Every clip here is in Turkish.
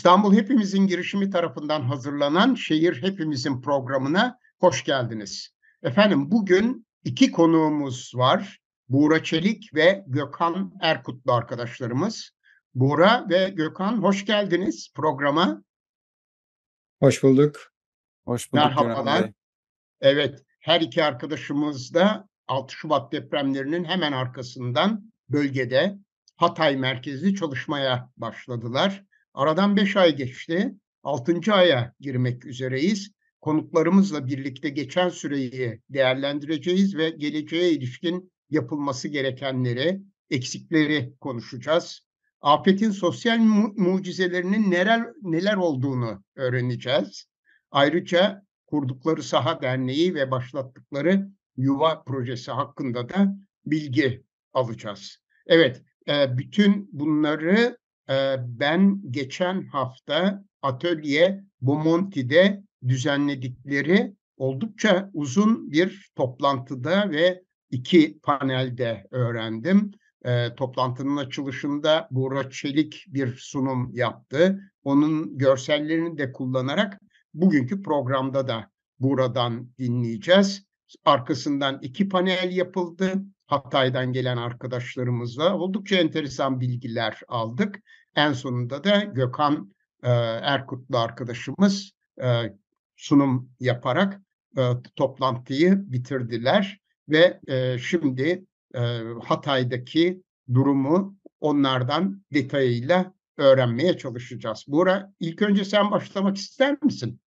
İstanbul Hepimizin girişimi tarafından hazırlanan Şehir Hepimizin programına hoş geldiniz. Efendim bugün iki konuğumuz var. Buğra Çelik ve Gökhan Erkutlu arkadaşlarımız. Buğra ve Gökhan hoş geldiniz programa. Hoş bulduk. Hoş bulduk Merhabalar. Evet, her iki arkadaşımız da 6 Şubat depremlerinin hemen arkasından bölgede Hatay merkezli çalışmaya başladılar. Aradan 5 ay geçti. 6. aya girmek üzereyiz. Konuklarımızla birlikte geçen süreyi değerlendireceğiz ve geleceğe ilişkin yapılması gerekenleri, eksikleri konuşacağız. Afetin sosyal mu- mucizelerinin neler neler olduğunu öğreneceğiz. Ayrıca kurdukları Saha Derneği ve başlattıkları Yuva projesi hakkında da bilgi alacağız. Evet, e, bütün bunları ben geçen hafta Atölye Bomonti'de düzenledikleri oldukça uzun bir toplantıda ve iki panelde öğrendim. E, toplantının açılışında Buğra Çelik bir sunum yaptı. Onun görsellerini de kullanarak bugünkü programda da buradan dinleyeceğiz. Arkasından iki panel yapıldı. Hatay'dan gelen arkadaşlarımızla oldukça enteresan bilgiler aldık. En sonunda da Gökhan e, Erkutlu arkadaşımız e, sunum yaparak e, toplantıyı bitirdiler ve e, şimdi e, Hatay'daki durumu onlardan detayıyla öğrenmeye çalışacağız. Buğra ilk önce sen başlamak ister misin?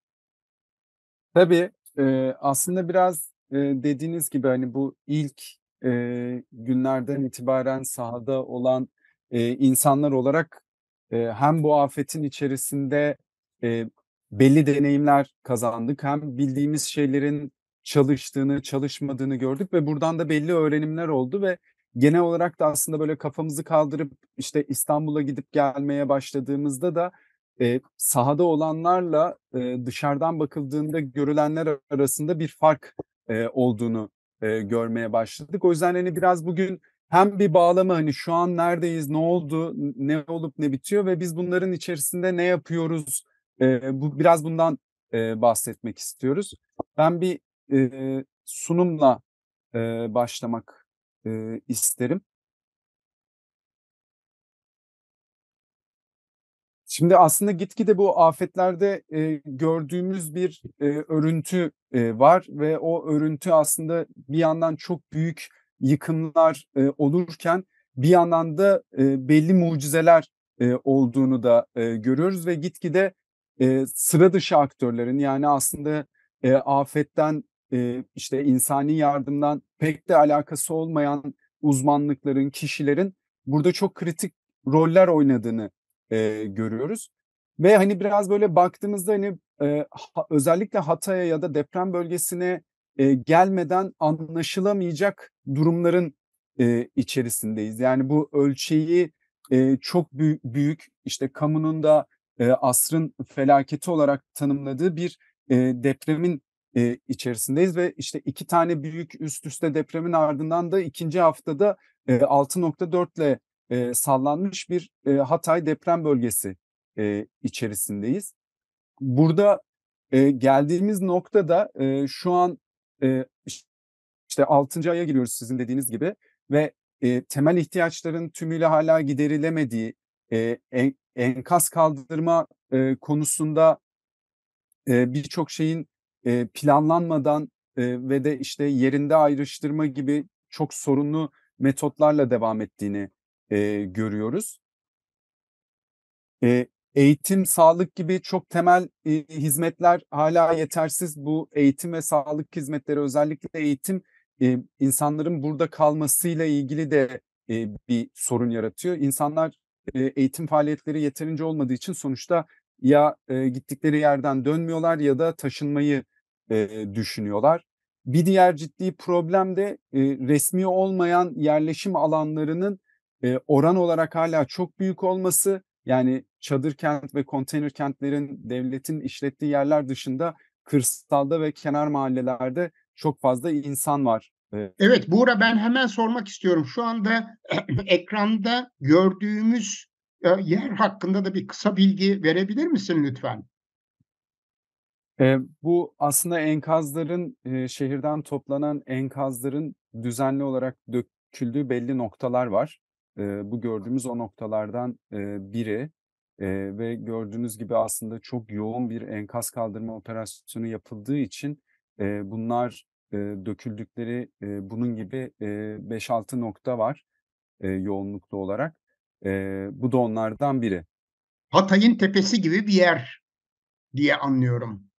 Tabii e, aslında biraz e, dediğiniz gibi hani bu ilk e, günlerden itibaren sahada olan e, insanlar olarak hem bu afetin içerisinde e, belli deneyimler kazandık hem bildiğimiz şeylerin çalıştığını, çalışmadığını gördük ve buradan da belli öğrenimler oldu ve genel olarak da aslında böyle kafamızı kaldırıp işte İstanbul'a gidip gelmeye başladığımızda da e, sahada olanlarla e, dışarıdan bakıldığında görülenler arasında bir fark e, olduğunu e, görmeye başladık. O yüzden hani biraz bugün hem bir bağlama hani şu an neredeyiz, ne oldu, ne olup ne bitiyor ve biz bunların içerisinde ne yapıyoruz, e, bu biraz bundan e, bahsetmek istiyoruz. Ben bir e, sunumla e, başlamak e, isterim. Şimdi aslında gitgide bu afetlerde e, gördüğümüz bir e, örüntü e, var ve o örüntü aslında bir yandan çok büyük yıkımlar e, olurken bir yandan da e, belli mucizeler e, olduğunu da e, görüyoruz ve gitgide e, sıra dışı aktörlerin yani aslında e, afetten e, işte insani yardımdan pek de alakası olmayan uzmanlıkların, kişilerin burada çok kritik roller oynadığını e, görüyoruz. Ve hani biraz böyle baktığımızda hani e, özellikle Hatay'a ya da deprem bölgesine e, gelmeden anlaşılamayacak durumların e, içerisindeyiz. Yani bu ölçeği e, çok büyük, büyük işte kamunun da e, asrın felaketi olarak tanımladığı bir e, depremin e, içerisindeyiz ve işte iki tane büyük üst üste depremin ardından da ikinci haftada e, 6.4 ile e, sallanmış bir e, Hatay deprem bölgesi e, içerisindeyiz. Burada e, geldiğimiz noktada e, şu an e, işte 6. aya giriyoruz sizin dediğiniz gibi ve temel ihtiyaçların tümüyle hala giderilemediği, en, enkaz kaldırma konusunda birçok şeyin planlanmadan ve de işte yerinde ayrıştırma gibi çok sorunlu metotlarla devam ettiğini görüyoruz. Eğitim, sağlık gibi çok temel e, hizmetler hala yetersiz. Bu eğitim ve sağlık hizmetleri özellikle eğitim e, insanların burada kalmasıyla ilgili de e, bir sorun yaratıyor. İnsanlar e, eğitim faaliyetleri yeterince olmadığı için sonuçta ya e, gittikleri yerden dönmüyorlar ya da taşınmayı e, düşünüyorlar. Bir diğer ciddi problem de e, resmi olmayan yerleşim alanlarının e, oran olarak hala çok büyük olması. Yani çadır kent ve konteyner kentlerin devletin işlettiği yerler dışında kırsalda ve kenar mahallelerde çok fazla insan var. Evet Buğra ben hemen sormak istiyorum. Şu anda ekranda gördüğümüz eee, yer hakkında da bir kısa bilgi verebilir misin lütfen? Eee, bu aslında enkazların, eee, şehirden toplanan enkazların düzenli olarak döküldüğü belli noktalar var. Eee, bu gördüğümüz o noktalardan, eee, biri, eee, ve gördüğünüz gibi aslında çok yoğun bir enkaz kaldırma operasyonu yapıldığı için, eee, bunlar, eee, döküldükleri, eee, bunun gibi, eee, 5-6 nokta var, eee, yoğunluklu olarak. Eee, bu da onlardan biri. Hatay'ın tepesi gibi bir yer diye anlıyorum.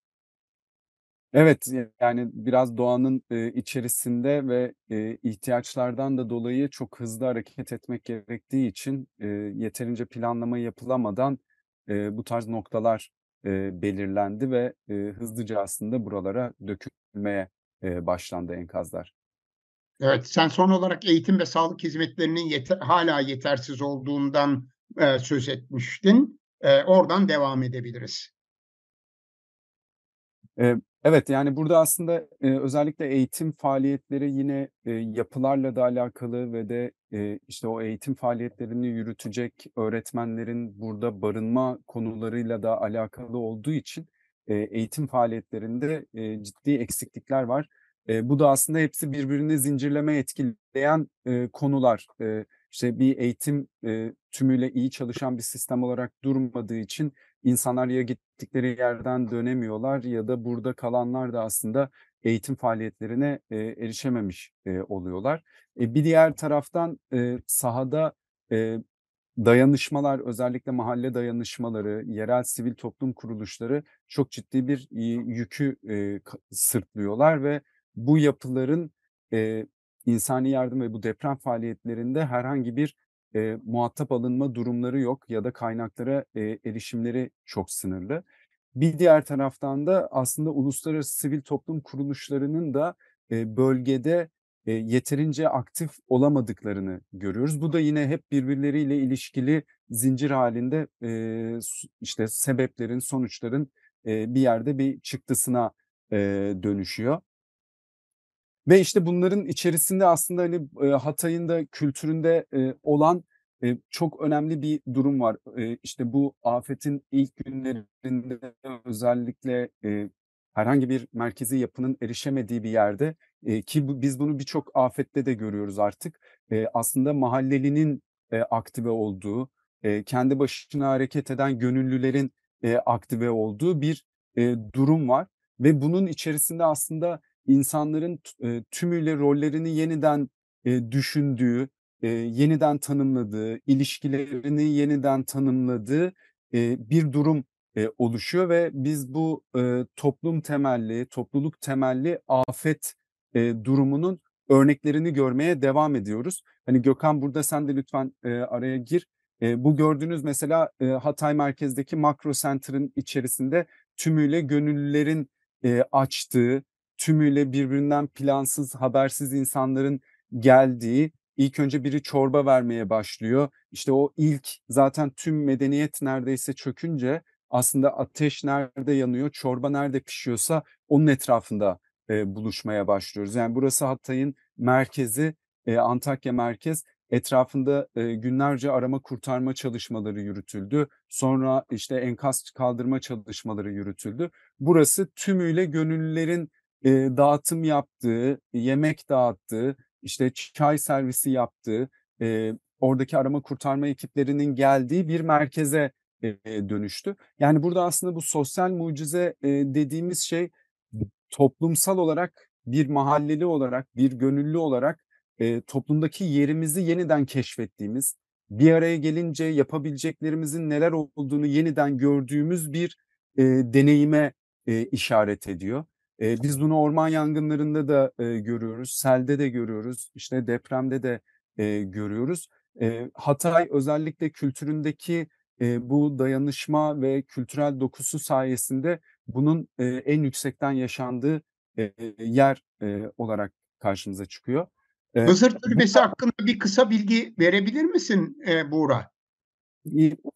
Evet, yani biraz doğanın, eee, içerisinde ve, eee, ihtiyaçlardan da dolayı çok hızlı hareket etmek gerektiği için, eee, yeterince planlama yapılamadan, eee, bu tarz noktalar, eee, belirlendi ve, eee, hızlıca aslında buralara dökülmeye, eee, başlandı enkazlar. Evet, sen son olarak eğitim ve sağlık hizmetlerinin yete hâlâ yetersiz olduğundan, eee, söz etmiştin. Eee, oradan devam edebiliriz. Eee, evet, yani burada aslında, eee, özellikle eğitim faaliyetleri yine, eee, yapılarla da alakalı ve de, eee, işte, o eğitim faaliyetlerini yürütecek öğretmenlerin burada barınma konularıyla da alakalı olduğu için, eee, eğitim faaliyetlerinde, eee, ciddi eksiklikler var. Eee, bu da aslında hepsi birbirini zincirleme etkileyen, eee, konular. Eee, işte, bir eğitim, eee, tümüyle iyi çalışan bir sistem olarak durmadığı için insanlar ya gittikleri yerden dönemiyorlar ya da burada kalanlar da aslında eğitim faaliyetlerine, eee, erişememiş, eee, oluyorlar. E, bir diğer taraftan, eee, sahada, eee, dayanışmalar, özellikle mahalle dayanışmaları, yerel sivil toplum kuruluşları çok ciddi bir, yükü, ka sırtlıyorlar ve bu yapıların, eee, insani yardım ve bu deprem faaliyetlerinde herhangi bir, eee, muhatap alınma durumları yok ya da kaynaklara, eee, erişimleri çok sınırlı. Bir diğer taraftan da aslında uluslararası sivil toplum kuruluşlarının da, eee, bölgede, eee, yeterince aktif olamadıklarını görüyoruz. Bu da yine hep birbirleriyle ilişkili zincir hâlinde, eee, su işte, sebeplerin, sonuçların, eee, bir yerde bir çıktısına, eee, dönüşüyor. Ve, işte, bunların içerisinde aslında, hani, Hatay'ın da kültüründe, olan, çok önemli bir durum var. Eee, işte, bu afetin ilk günlerinde özellikle, herhangi bir merkezi yapının erişemediği bir yerde, ki biz bunu birçok afette de görüyoruz artık. Aslında mahallelinin, aktive olduğu, kendi başına hareket eden gönüllülerin, aktive olduğu bir, durum var ve bunun içerisinde aslında insanların tümüyle rollerini yeniden, düşündüğü, yeniden tanımladığı, ilişkilerini yeniden tanımladığı, bir durum, oluşuyor ve biz bu, toplum temelli, topluluk temelli afet, durumunun örneklerini görmeye devam ediyoruz. Hani, Gökhan burada sen de lütfen, araya gir. Bu gördüğünüz mesela, Hatay merkezdeki Makro Center'ın içerisinde tümüyle gönüllülerin, açtığı, tümüyle birbirinden plansız, habersiz insanların geldiği, ilk önce biri çorba vermeye başlıyor. İşte, o ilk zaten tüm medeniyet neredeyse çökünce aslında ateş nerede yanıyor, çorba nerede pişiyorsa onun etrafında, eee, buluşmaya başlıyoruz. Yani burası Hatay'ın merkezi, eee, Antakya merkez. Etrafında, eee, günlerce arama kurtarma çalışmaları yürütüldü. Sonra, işte, enkaz kaldırma çalışmaları yürütüldü. Burası tümüyle gönüllülerin, eee, dağıtım yaptığı, yemek dağıttığı, işte, çay servisi yaptığı, eee, oradaki arama kurtarma ekiplerinin geldiği bir merkeze, eee, dönüştü. Yani burada aslında bu sosyal mucize, eee, dediğimiz şey toplumsal olarak, bir mahalleli olarak, bir gönüllü olarak, eee, toplumdaki yerimizi yeniden keşfettiğimiz, bir araya gelince yapabileceklerimizin neler olduğunu yeniden gördüğümüz bir, eee, deneyime, eee, işaret ediyor. Eee, biz bunu orman yangınlarında da, eee, görüyoruz, selde de görüyoruz, işte, depremde de, eee, görüyoruz. Eee, Hatay özellikle kültüründeki, eee, bu dayanışma ve kültürel dokusu sayesinde bunun, eee, en yüksekten yaşandığı, eee, yer, eee, olarak karşımıza çıkıyor. Hızır Türbesi burada hakkında bir kısa bilgi verebilir misin, eee, Buğra?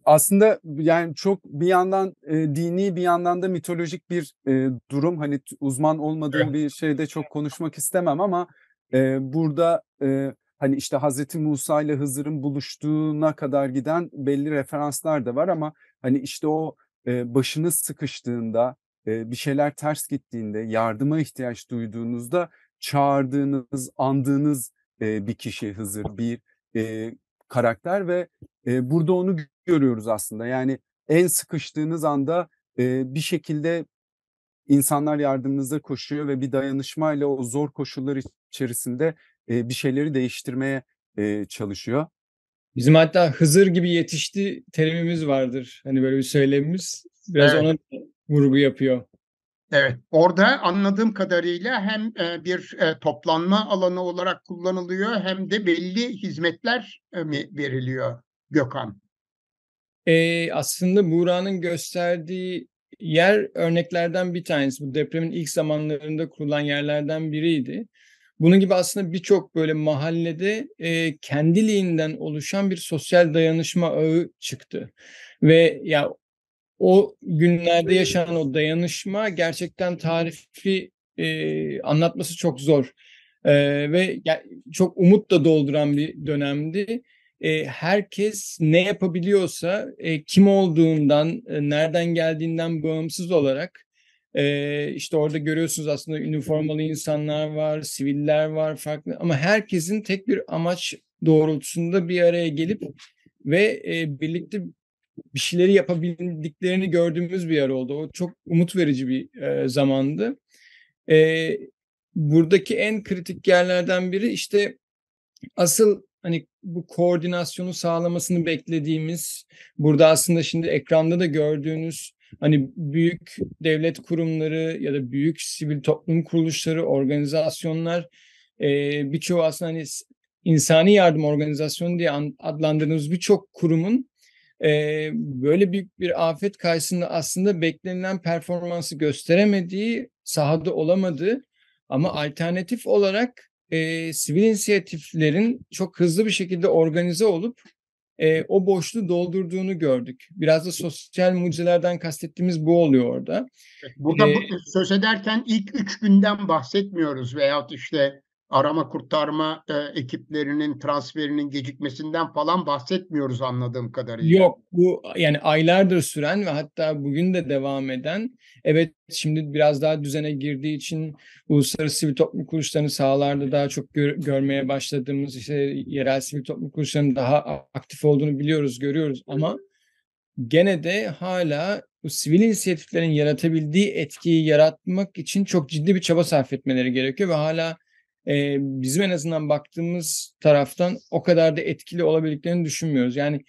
Aslında, yani, çok bir yandan, eee, dini bir yandan da mitolojik bir, eee, durum. Hani, uzman olmadığım bir şeyde çok konuşmak istemem ama, eee, burada, eee, hani işte Hazreti Musa ile Hızır'ın buluştuğuna kadar giden belli referanslar da var ama hani işte o e, başınız sıkıştığında e, bir şeyler ters gittiğinde yardıma ihtiyaç duyduğunuzda çağırdığınız, andığınız e, bir kişi Hızır, bir e, karakter ve e, burada onu görüyoruz aslında. Yani en sıkıştığınız anda e, bir şekilde insanlar yardımınıza koşuyor ve bir dayanışmayla o zor koşullar içerisinde e, bir şeyleri değiştirmeye e, çalışıyor. Bizim hatta Hızır gibi yetişti terimimiz vardır. Hani böyle bir söylemimiz. Biraz Evet. ona vurgu yapıyor. Evet, orada anladığım kadarıyla hem e, bir e, toplanma alanı olarak kullanılıyor hem de belli hizmetler e, mi veriliyor Gökhan? Ee, aslında Buğra'nın gösterdiği yer örneklerden bir tanesi. Bu depremin ilk zamanlarında kurulan yerlerden biriydi. Bunun gibi aslında birçok böyle mahallede e, kendiliğinden oluşan bir sosyal dayanışma ağı çıktı. Ve ya o günlerde yaşanan o dayanışma gerçekten tarifi e, anlatması çok zor. E, ve çok umut da dolduran bir dönemdi. E, herkes ne yapabiliyorsa e, kim olduğundan, e, nereden geldiğinden bağımsız olarak e, işte orada görüyorsunuz aslında üniformalı insanlar var, siviller var farklı ama herkesin tek bir amaç doğrultusunda bir araya gelip ve e, birlikte bir şeyleri yapabildiklerini gördüğümüz bir yer oldu. O çok umut verici bir e, zamandı. E, buradaki en kritik yerlerden biri işte asıl hani bu koordinasyonu sağlamasını beklediğimiz burada aslında şimdi ekranda da gördüğünüz hani büyük devlet kurumları ya da büyük sivil toplum kuruluşları, organizasyonlar e, birçoğu aslında hani insani yardım organizasyonu diye an- adlandırdığımız birçok kurumun e, böyle büyük bir afet karşısında aslında beklenilen performansı gösteremediği, sahada olamadığı ama alternatif olarak e, sivil inisiyatiflerin çok hızlı bir şekilde organize olup e, o boşluğu doldurduğunu gördük. Biraz da sosyal mucizelerden kastettiğimiz bu oluyor orada. Burada bu, Ee, söz ederken ilk üç günden bahsetmiyoruz veyahut işte arama kurtarma e, ekiplerinin transferinin gecikmesinden falan bahsetmiyoruz anladığım kadarıyla. Yok bu yani aylardır süren ve hatta bugün de devam eden evet şimdi biraz daha düzene girdiği için uluslararası sivil toplum kuruluşlarını sahalarda daha çok gör- görmeye başladığımız işte yerel sivil toplum kuruluşlarının daha aktif olduğunu biliyoruz görüyoruz ama gene de hala bu sivil inisiyatiflerin yaratabildiği etkiyi yaratmak için çok ciddi bir çaba sarf etmeleri gerekiyor ve hala e, bizim en azından baktığımız taraftan o kadar da etkili olabildiklerini düşünmüyoruz. Yani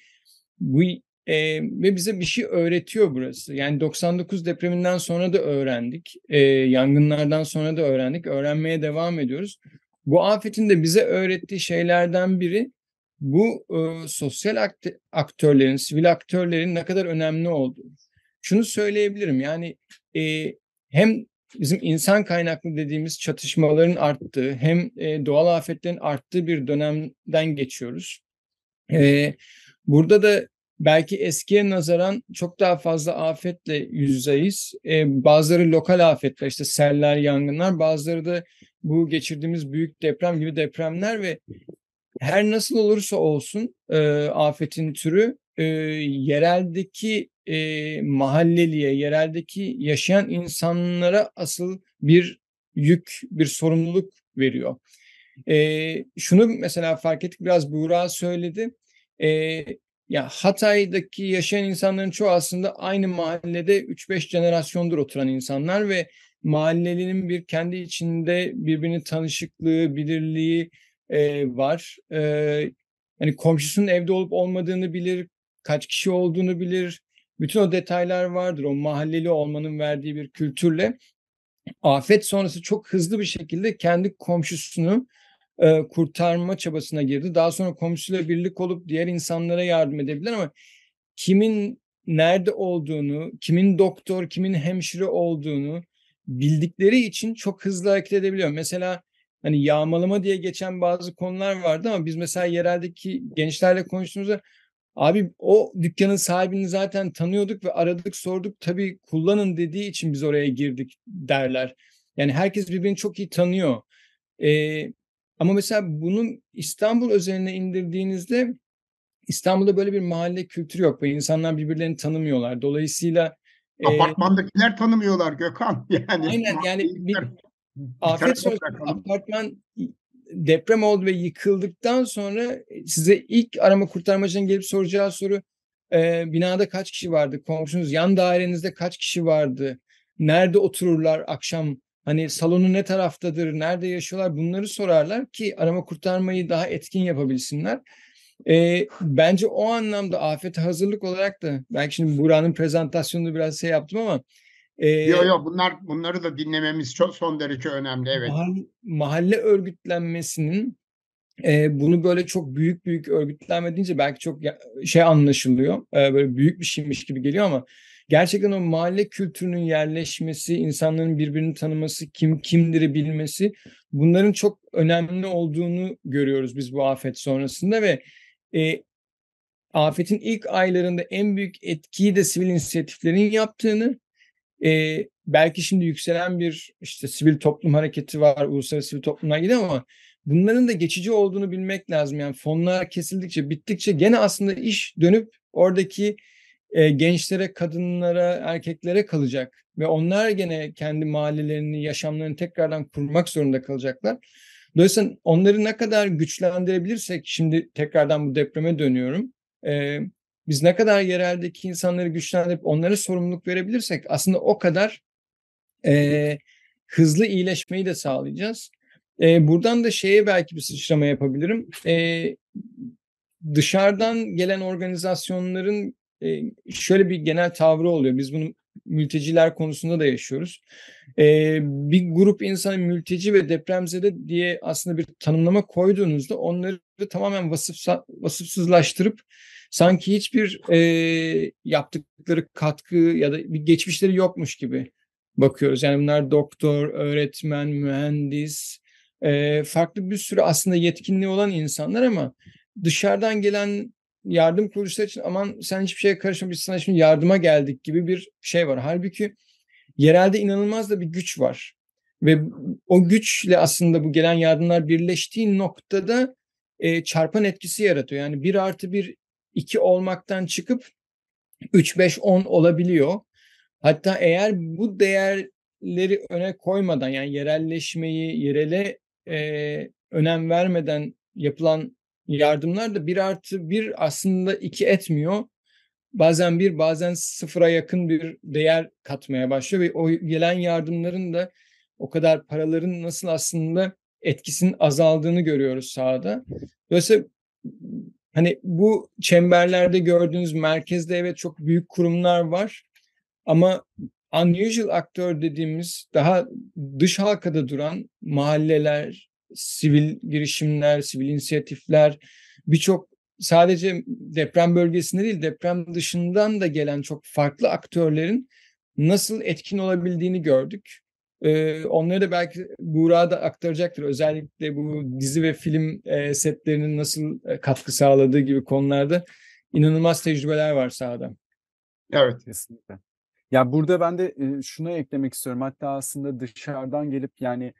bu e, ve bize bir şey öğretiyor burası. Yani 99 depreminden sonra da öğrendik. E, yangınlardan sonra da öğrendik. Öğrenmeye devam ediyoruz. Bu afetin de bize öğrettiği şeylerden biri bu e, sosyal aktörlerin, sivil aktörlerin ne kadar önemli olduğu. Şunu söyleyebilirim yani e, hem bizim insan kaynaklı dediğimiz çatışmaların arttığı hem e, doğal afetlerin arttığı bir dönemden geçiyoruz. E, burada da belki eskiye nazaran çok daha fazla afetle yüz yüzeyiz. E, bazıları lokal afetler işte seller, yangınlar bazıları da bu geçirdiğimiz büyük deprem gibi depremler ve her nasıl olursa olsun e, afetin türü e, yereldeki e, mahalleliye, yereldeki yaşayan insanlara asıl bir yük, bir sorumluluk veriyor. E, şunu mesela fark ettik biraz Buğra söyledi. E, ya Hatay'daki yaşayan insanların çoğu aslında aynı mahallede 3-5 jenerasyondur oturan insanlar ve mahallelinin bir kendi içinde birbirini tanışıklığı, bilirliği e, var. E, hani komşusunun evde olup olmadığını bilir, kaç kişi olduğunu bilir. Bütün o detaylar vardır. O mahalleli olmanın verdiği bir kültürle afet sonrası çok hızlı bir şekilde kendi komşusunu e, kurtarma çabasına girdi. Daha sonra komşusuyla birlik olup diğer insanlara yardım edebilir ama kimin nerede olduğunu, kimin doktor, kimin hemşire olduğunu bildikleri için çok hızlı hareket edebiliyor. Mesela hani yağmalama diye geçen bazı konular vardı ama biz mesela yereldeki gençlerle konuştuğumuzda abi o dükkanın sahibini zaten tanıyorduk ve aradık sorduk tabii kullanın dediği için biz oraya girdik derler. Yani herkes birbirini çok iyi tanıyor. Ee, Ama mesela bunu İstanbul özeline indirdiğinizde İstanbul'da böyle bir mahalle kültürü yok ve insanlar birbirlerini tanımıyorlar. Dolayısıyla e, apartmandakiler tanımıyorlar Gökhan. Yani aynen yani bir, bir afet sonrası apartman deprem oldu ve yıkıldıktan sonra size ilk arama kurtarmacının gelip soracağı soru e, binada kaç kişi vardı? Komşunuz yan dairenizde kaç kişi vardı? Nerede otururlar akşam? Hani salonu ne taraftadır? Nerede yaşıyorlar? Bunları sorarlar ki arama kurtarmayı daha etkin yapabilsinler. E, bence o anlamda afete hazırlık olarak da belki şimdi Buran'ın prezentasyonunu biraz şey yaptım ama e, Yok yok bunlar bunları da dinlememiz çok son derece önemli evet. Mahalle, mahalle örgütlenmesinin e, bunu böyle çok büyük büyük örgütlenme deyince belki çok şey anlaşılıyor. E, böyle büyük bir şeymiş gibi geliyor ama gerçekten o mahalle kültürünün yerleşmesi, insanların birbirini tanıması, kim kimdir bilmesi bunların çok önemli olduğunu görüyoruz biz bu afet sonrasında ve e, afetin ilk aylarında en büyük etkiyi de sivil inisiyatiflerin yaptığını e, belki şimdi yükselen bir işte sivil toplum hareketi var, uluslararası sivil toplumlar gidiyor ama bunların da geçici olduğunu bilmek lazım. Yani fonlar kesildikçe, bittikçe gene aslında iş dönüp oradaki e, gençlere, kadınlara, erkeklere kalacak ve onlar gene kendi mahallelerini, yaşamlarını tekrardan kurmak zorunda kalacaklar. Dolayısıyla onları ne kadar güçlendirebilirsek, şimdi tekrardan bu depreme dönüyorum. E, biz ne kadar yereldeki insanları güçlendirip onlara sorumluluk verebilirsek aslında o kadar e, hızlı iyileşmeyi de sağlayacağız. E, buradan da şeye belki bir sıçrama yapabilirim. E, dışarıdan gelen organizasyonların e, şöyle bir genel tavrı oluyor. Biz bunu mülteciler konusunda da yaşıyoruz. E, bir grup insan mülteci ve depremzede diye aslında bir tanımlama koyduğunuzda onları tamamen vasıf, vasıfsızlaştırıp sanki hiçbir e, yaptıkları katkı ya da bir geçmişleri yokmuş gibi bakıyoruz. Yani bunlar doktor, öğretmen, mühendis, e, farklı bir sürü aslında yetkinliği olan insanlar ama dışarıdan gelen yardım kuruluşları için aman sen hiçbir şeye karışma biz sana şimdi yardıma geldik gibi bir şey var. Halbuki yerelde inanılmaz da bir güç var. Ve o güçle aslında bu gelen yardımlar birleştiği noktada e, çarpan etkisi yaratıyor. Yani bir artı bir iki olmaktan çıkıp 3, 5, 10 olabiliyor. Hatta eğer bu değerleri öne koymadan yani yerelleşmeyi, yerele e, önem vermeden yapılan yardımlar da bir artı bir aslında iki etmiyor. Bazen bir bazen sıfıra yakın bir değer katmaya başlıyor ve o gelen yardımların da o kadar paraların nasıl aslında etkisinin azaldığını görüyoruz sahada. Dolayısıyla hani bu çemberlerde gördüğünüz merkezde evet çok büyük kurumlar var ama unusual aktör dediğimiz daha dış halkada duran mahalleler, sivil girişimler, sivil inisiyatifler, birçok sadece deprem bölgesinde değil deprem dışından da gelen çok farklı aktörlerin nasıl etkin olabildiğini gördük. Ee, onları da belki Buğra da aktaracaktır. Özellikle bu dizi ve film e, setlerinin nasıl e, katkı sağladığı gibi konularda inanılmaz tecrübeler var sahada. Evet kesinlikle. Ya burada ben de e, şunu eklemek istiyorum. Hatta aslında dışarıdan gelip yani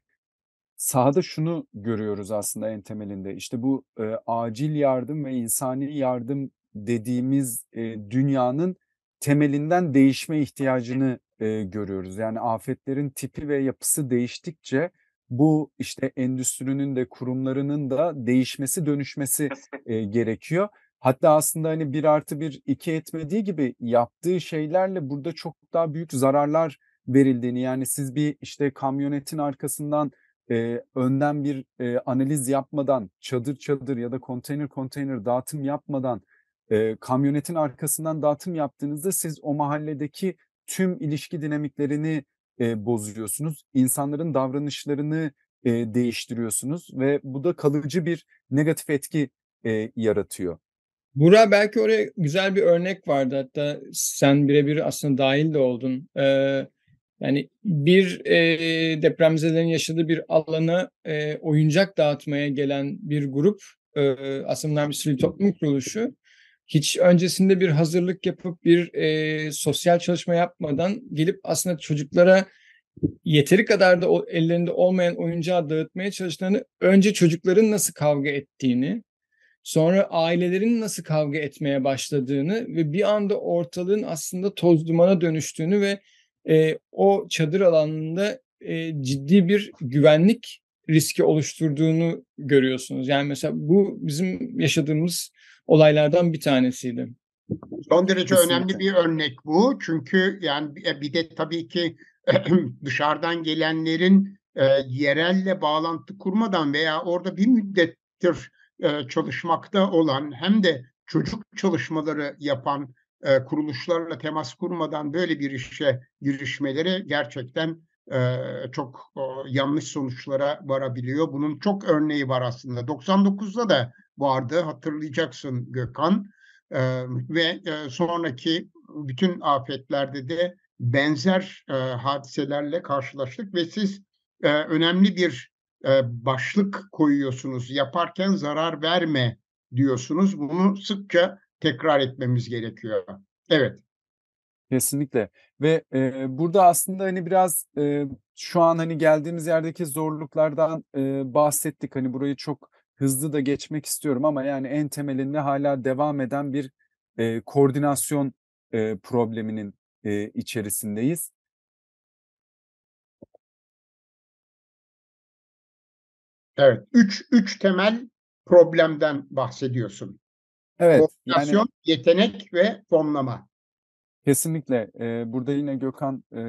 sahada şunu görüyoruz aslında en temelinde. İşte bu e, acil yardım ve insani yardım dediğimiz e, dünyanın temelinden değişme ihtiyacını e, görüyoruz. Yani afetlerin tipi ve yapısı değiştikçe bu işte endüstrinin de kurumlarının da değişmesi dönüşmesi e, gerekiyor. Hatta aslında hani bir artı bir iki etmediği gibi yaptığı şeylerle burada çok daha büyük zararlar verildiğini yani siz bir işte kamyonetin arkasından e, önden bir e, analiz yapmadan çadır çadır ya da konteyner konteyner dağıtım yapmadan e, kamyonetin arkasından dağıtım yaptığınızda siz o mahalledeki tüm ilişki dinamiklerini e, bozuyorsunuz. İnsanların davranışlarını e, değiştiriyorsunuz ve bu da kalıcı bir negatif etki e, yaratıyor. Bura belki oraya güzel bir örnek vardı. Hatta sen birebir aslında dahil de oldun. Ee, yani bir e, depremzelerin yaşadığı bir alana e, oyuncak dağıtmaya gelen bir grup e, aslında bir sivil toplum kuruluşu hiç öncesinde bir hazırlık yapıp bir e, sosyal çalışma yapmadan gelip aslında çocuklara yeteri kadar da o ellerinde olmayan oyuncağı dağıtmaya çalıştığını önce çocukların nasıl kavga ettiğini, sonra ailelerin nasıl kavga etmeye başladığını ve bir anda ortalığın aslında toz dumana dönüştüğünü ve e, o çadır alanında e, ciddi bir güvenlik riski oluşturduğunu görüyorsunuz. Yani mesela bu bizim yaşadığımız olaylardan bir tanesiydi. Son derece Kesinlikle. önemli bir örnek bu. Çünkü yani bir de tabii ki dışarıdan gelenlerin e, yerelle bağlantı kurmadan veya orada bir müddettir e, çalışmakta olan hem de çocuk çalışmaları yapan e, kuruluşlarla temas kurmadan böyle bir işe girişmeleri gerçekten e, çok e, yanlış sonuçlara varabiliyor. Bunun çok örneği var aslında. 99'da da vardı hatırlayacaksın Gökhan e, ve e, sonraki bütün afetlerde de benzer e, hadiselerle karşılaştık ve siz e, önemli bir e, başlık koyuyorsunuz. Yaparken zarar verme diyorsunuz. Bunu sıkça tekrar etmemiz gerekiyor. Evet. Kesinlikle ve e, burada aslında hani biraz e, şu an hani geldiğimiz yerdeki zorluklardan e, bahsettik. Hani burayı çok hızlı da geçmek istiyorum ama yani en temelinde hala devam eden bir e, koordinasyon e, probleminin e, içerisindeyiz. Evet, üç, üç temel problemden bahsediyorsun. Evet. Koordinasyon, yani, yetenek ve fonlama. Kesinlikle. Ee, burada yine Gökhan e,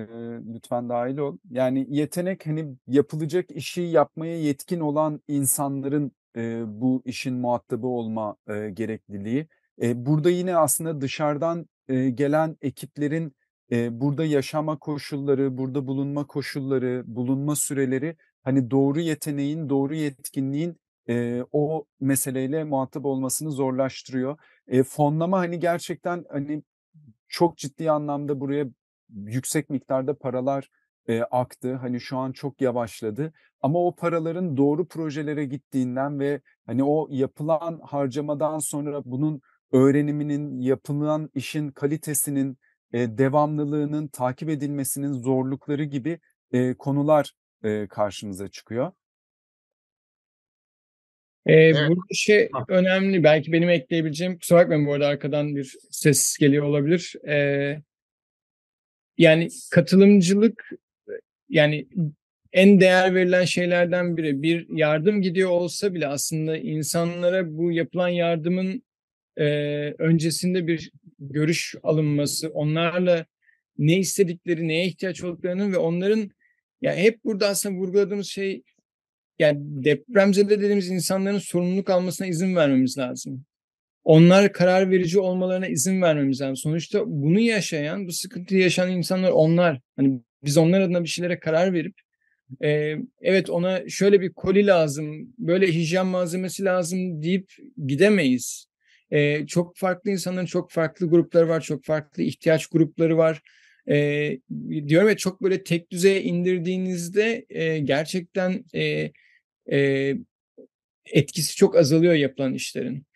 lütfen dahil ol. Yani yetenek hani yapılacak işi yapmaya yetkin olan insanların e, bu işin muhatabı olma e, gerekliliği. E, burada yine aslında dışarıdan e, gelen ekiplerin e, burada yaşama koşulları, burada bulunma koşulları, bulunma süreleri hani doğru yeteneğin, doğru yetkinliğin e, o meseleyle muhatap olmasını zorlaştırıyor. E, fonlama hani gerçekten hani çok ciddi anlamda buraya yüksek miktarda paralar e, aktı. Hani şu an çok yavaşladı. Ama o paraların doğru projelere gittiğinden ve hani o yapılan harcamadan sonra bunun öğreniminin, yapılan işin kalitesinin, e, devamlılığının takip edilmesinin zorlukları gibi e, konular e, karşımıza çıkıyor. Ee, evet. Burada şey önemli. Belki benim ekleyebileceğim. Kusura bakmayın bu arada arkadan bir ses geliyor olabilir. Ee, yani katılımcılık yani en değer verilen şeylerden biri. Bir yardım gidiyor olsa bile aslında insanlara bu yapılan yardımın e, öncesinde bir görüş alınması, onlarla ne istedikleri, neye ihtiyaç olduklarını ve onların yani hep burada aslında vurguladığımız şey yani depremzede dediğimiz insanların sorumluluk almasına izin vermemiz lazım. Onlar karar verici olmalarına izin vermemiz lazım. Sonuçta bunu yaşayan, bu sıkıntıyı yaşayan insanlar onlar. Hani biz onlar adına bir şeylere karar verip e, evet ona şöyle bir koli lazım, böyle hijyen malzemesi lazım deyip gidemeyiz. E, çok farklı insanların çok farklı grupları var, çok farklı ihtiyaç grupları var. E, diyorum ya çok böyle tek düzeye indirdiğinizde e, gerçekten e, e, etkisi çok azalıyor yapılan işlerin.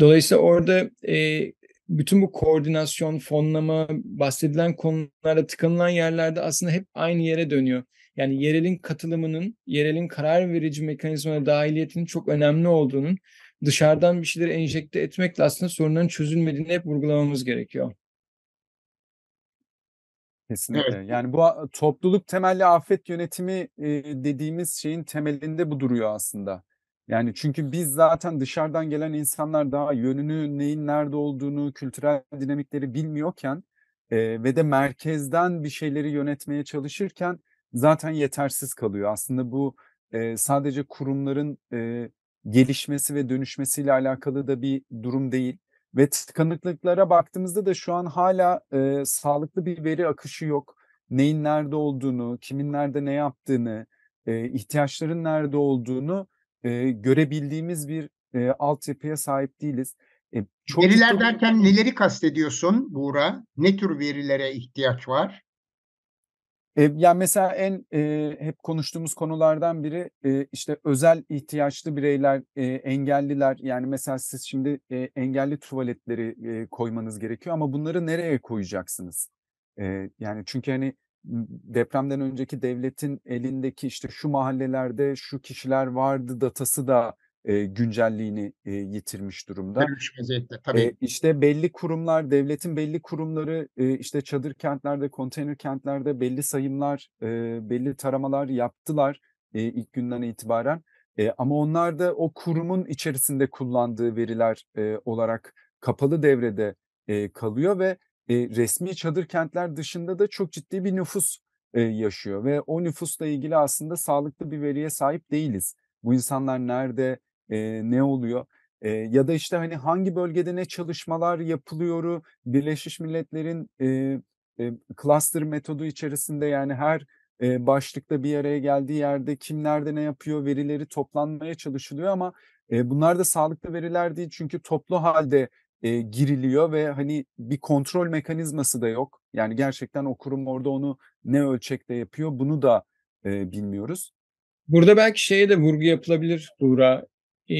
Dolayısıyla orada e, bütün bu koordinasyon, fonlama, bahsedilen konularda tıkanılan yerlerde aslında hep aynı yere dönüyor. Yani yerelin katılımının, yerelin karar verici mekanizmana dahiliyetinin çok önemli olduğunun dışarıdan bir şeyleri enjekte etmekle aslında sorunların çözülmediğini hep vurgulamamız gerekiyor. Kesinlikle. Evet. Yani bu topluluk temelli afet yönetimi dediğimiz şeyin temelinde bu duruyor aslında. Yani çünkü biz zaten dışarıdan gelen insanlar daha yönünü, neyin nerede olduğunu, kültürel dinamikleri bilmiyorken e, ve de merkezden bir şeyleri yönetmeye çalışırken zaten yetersiz kalıyor. Aslında bu e, sadece kurumların e, gelişmesi ve dönüşmesiyle alakalı da bir durum değil. Ve tıkanıklıklara baktığımızda da şu an hala e, sağlıklı bir veri akışı yok. Neyin nerede olduğunu, kimin nerede ne yaptığını, e, ihtiyaçların nerede olduğunu e, görebildiğimiz bir e, altyapıya sahip değiliz. E, çok Veriler ciddi... derken neleri kastediyorsun Buğra? Ne tür verilere ihtiyaç var? E, yani mesela en e, hep konuştuğumuz konulardan biri e, işte özel ihtiyaçlı bireyler, e, engelliler. Yani mesela siz şimdi e, engelli tuvaletleri e, koymanız gerekiyor ama bunları nereye koyacaksınız? E, yani çünkü hani depremden önceki devletin elindeki işte şu mahallelerde şu kişiler vardı datası da e, güncelliğini e, yitirmiş durumda. Ölmüş vaziyette tabii. E, işte belli kurumlar, devletin belli kurumları e, işte çadır kentlerde, konteyner kentlerde belli sayımlar, e, belli taramalar yaptılar e, ilk günden itibaren. E, ama onlar da o kurumun içerisinde kullandığı veriler e, olarak kapalı devrede e, kalıyor ve e, resmi çadır kentler dışında da çok ciddi bir nüfus e, yaşıyor ve o nüfusla ilgili aslında sağlıklı bir veriye sahip değiliz. Bu insanlar nerede, e, ne oluyor? E, ya da işte hani hangi bölgede ne çalışmalar yapılıyor? Birleşmiş Milletler'in e, e, cluster metodu içerisinde yani her e, başlıkta bir araya geldiği yerde kim nerede ne yapıyor verileri toplanmaya çalışılıyor ama e, bunlar da sağlıklı veriler değil çünkü toplu halde e, giriliyor ve hani bir kontrol mekanizması da yok. Yani gerçekten o kurum orada onu ne ölçekte yapıyor bunu da e, bilmiyoruz. Burada belki şeye de vurgu yapılabilir Buğra. Ee,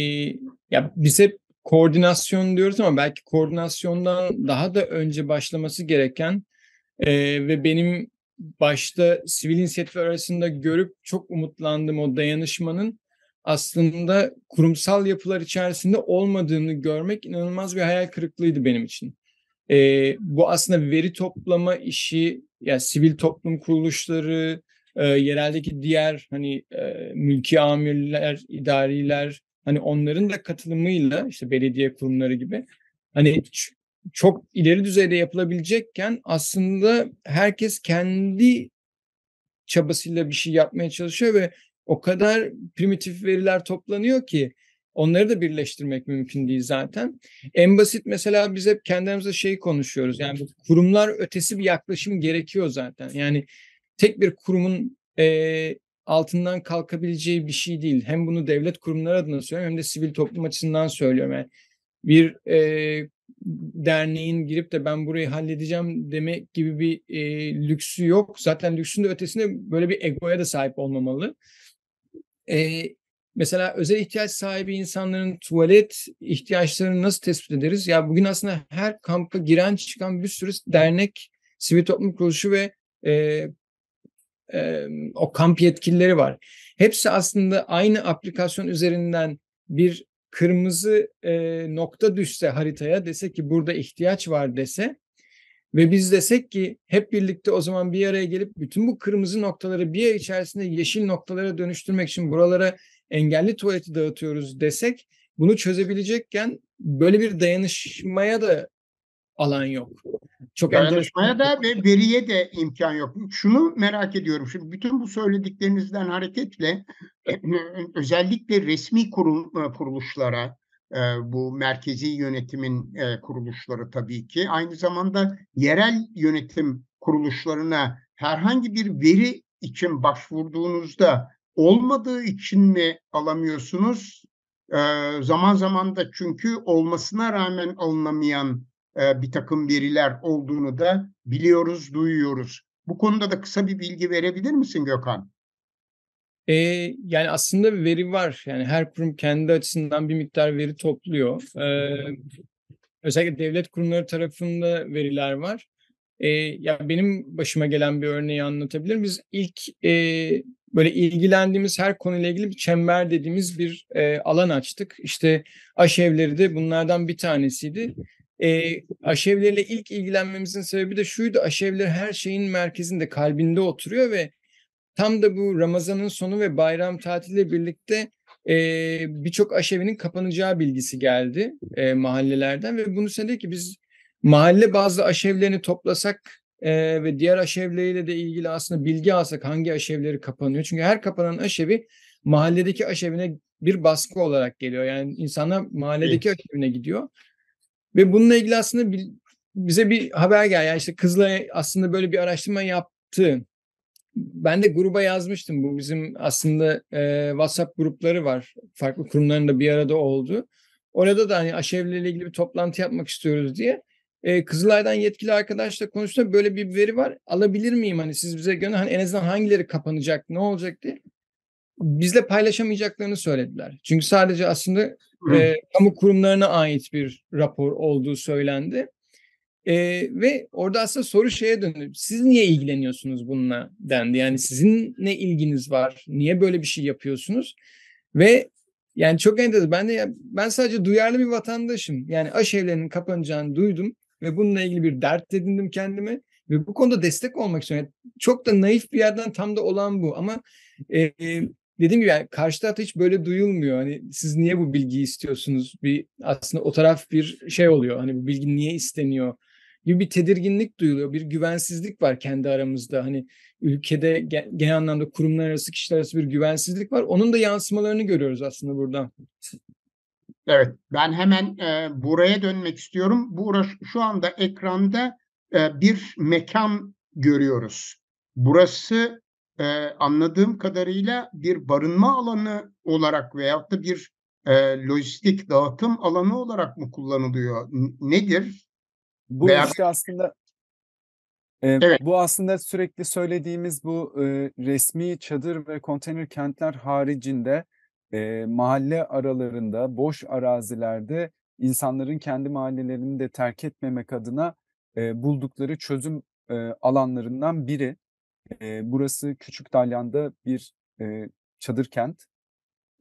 ya biz hep koordinasyon diyoruz ama belki koordinasyondan daha da önce başlaması gereken e, ve benim başta sivil inisiyatif arasında görüp çok umutlandığım o dayanışmanın aslında kurumsal yapılar içerisinde olmadığını görmek inanılmaz bir hayal kırıklığıydı benim için. E, bu aslında veri toplama işi, yani sivil toplum kuruluşları, e, yereldeki diğer hani e, mülki amirler, idariler, hani onların da katılımıyla işte belediye kurumları gibi hani çok ileri düzeyde yapılabilecekken aslında herkes kendi çabasıyla bir şey yapmaya çalışıyor ve o kadar primitif veriler toplanıyor ki onları da birleştirmek mümkün değil zaten. En basit mesela biz hep kendimize şey konuşuyoruz. Yani kurumlar ötesi bir yaklaşım gerekiyor zaten. Yani tek bir kurumun e, altından kalkabileceği bir şey değil. Hem bunu devlet kurumları adına söylüyorum hem de sivil toplum açısından söylüyorum. Yani bir e, derneğin girip de ben burayı halledeceğim demek gibi bir e, lüksü yok. Zaten lüksün de ötesinde böyle bir egoya da sahip olmamalı. E, mesela özel ihtiyaç sahibi insanların tuvalet ihtiyaçlarını nasıl tespit ederiz? Ya bugün aslında her kampa giren çıkan bir sürü dernek, sivil toplum kuruluşu ve e, e, o kamp yetkilileri var. Hepsi aslında aynı aplikasyon üzerinden bir kırmızı e, nokta düşse haritaya dese ki burada ihtiyaç var dese ve biz desek ki hep birlikte o zaman bir araya gelip bütün bu kırmızı noktaları bir ay içerisinde yeşil noktalara dönüştürmek için buralara engelli tuvaleti dağıtıyoruz desek bunu çözebilecekken böyle bir dayanışmaya da alan yok. Çok dayanışmaya da ve veriye de imkan yok. Şunu merak ediyorum. Şimdi bütün bu söylediklerinizden hareketle özellikle resmi kurum, e, kuruluşlara, e, bu merkezi yönetimin kuruluşları tabii ki aynı zamanda yerel yönetim kuruluşlarına herhangi bir veri için başvurduğunuzda olmadığı için mi alamıyorsunuz? Zaman zaman da çünkü olmasına rağmen alınamayan bir takım veriler olduğunu da biliyoruz, duyuyoruz. Bu konuda da kısa bir bilgi verebilir misin Gökhan? Ee, yani aslında bir veri var. Yani her kurum kendi açısından bir miktar veri topluyor. Ee, özellikle devlet kurumları tarafında veriler var. Ee, ya benim başıma gelen bir örneği anlatabilirim. Biz ilk e, böyle ilgilendiğimiz her konuyla ilgili bir çember dediğimiz bir e, alan açtık. İşte aşevleri de bunlardan bir tanesiydi. E, aşevlerle ilk ilgilenmemizin sebebi de şuydu. Aşevler her şeyin merkezinde, kalbinde oturuyor ve tam da bu Ramazan'ın sonu ve bayram tatiliyle birlikte e, birçok aşevinin kapanacağı bilgisi geldi e, mahallelerden ve bunu söyledi ki biz mahalle bazı aşevlerini toplasak e, ve diğer aşevleriyle de ilgili aslında bilgi alsak hangi aşevleri kapanıyor. Çünkü her kapanan aşevi mahalledeki aşevine bir baskı olarak geliyor. Yani insanlar mahalledeki evet. aşevine gidiyor. Ve bununla ilgili aslında bize bir haber geldi. Yani işte Kızılay aslında böyle bir araştırma yaptı. Ben de gruba yazmıştım. Bu bizim aslında e, WhatsApp grupları var. Farklı kurumların da bir arada oldu. Orada da hani aşevlerle ilgili bir toplantı yapmak istiyoruz diye. E, Kızılay'dan yetkili arkadaşla konuştum. Böyle bir veri var. Alabilir miyim? Hani siz bize gönder. Hani en azından hangileri kapanacak, ne olacak diye. Bizle paylaşamayacaklarını söylediler. Çünkü sadece aslında e, kamu kurumlarına ait bir rapor olduğu söylendi. E, ve orada aslında soru şeye döndü. Siz niye ilgileniyorsunuz bununla dendi. Yani sizin ne ilginiz var? Niye böyle bir şey yapıyorsunuz? Ve yani çok enteresan. Ben de ben sadece duyarlı bir vatandaşım. Yani aşevlerinin kapanacağını duydum ve bununla ilgili bir dert edindim kendime ve bu konuda destek olmak istiyorum. Yani çok da naif bir yerden tam da olan bu ama e, dediğim gibi yani karşı tarafta hiç böyle duyulmuyor. Hani siz niye bu bilgiyi istiyorsunuz? Bir aslında o taraf bir şey oluyor. Hani bu bilgi niye isteniyor? Gibi bir tedirginlik duyuluyor. Bir güvensizlik var kendi aramızda. Hani ülkede genel anlamda kurumlar arası, kişiler arası bir güvensizlik var. Onun da yansımalarını görüyoruz aslında burada. Evet, ben hemen e, buraya dönmek istiyorum. Bu şu anda ekranda e, bir mekan görüyoruz. Burası e, anladığım kadarıyla bir barınma alanı olarak veyahut da bir e, lojistik dağıtım alanı olarak mı kullanılıyor? Nedir? Bu Veya... işte aslında e, evet. bu aslında sürekli söylediğimiz bu e, resmi çadır ve konteyner kentler haricinde e, mahalle aralarında boş arazilerde insanların kendi mahallelerini de terk etmemek adına e, buldukları çözüm e, alanlarından biri. E, burası Küçük Dalyan'da bir e, çadır kent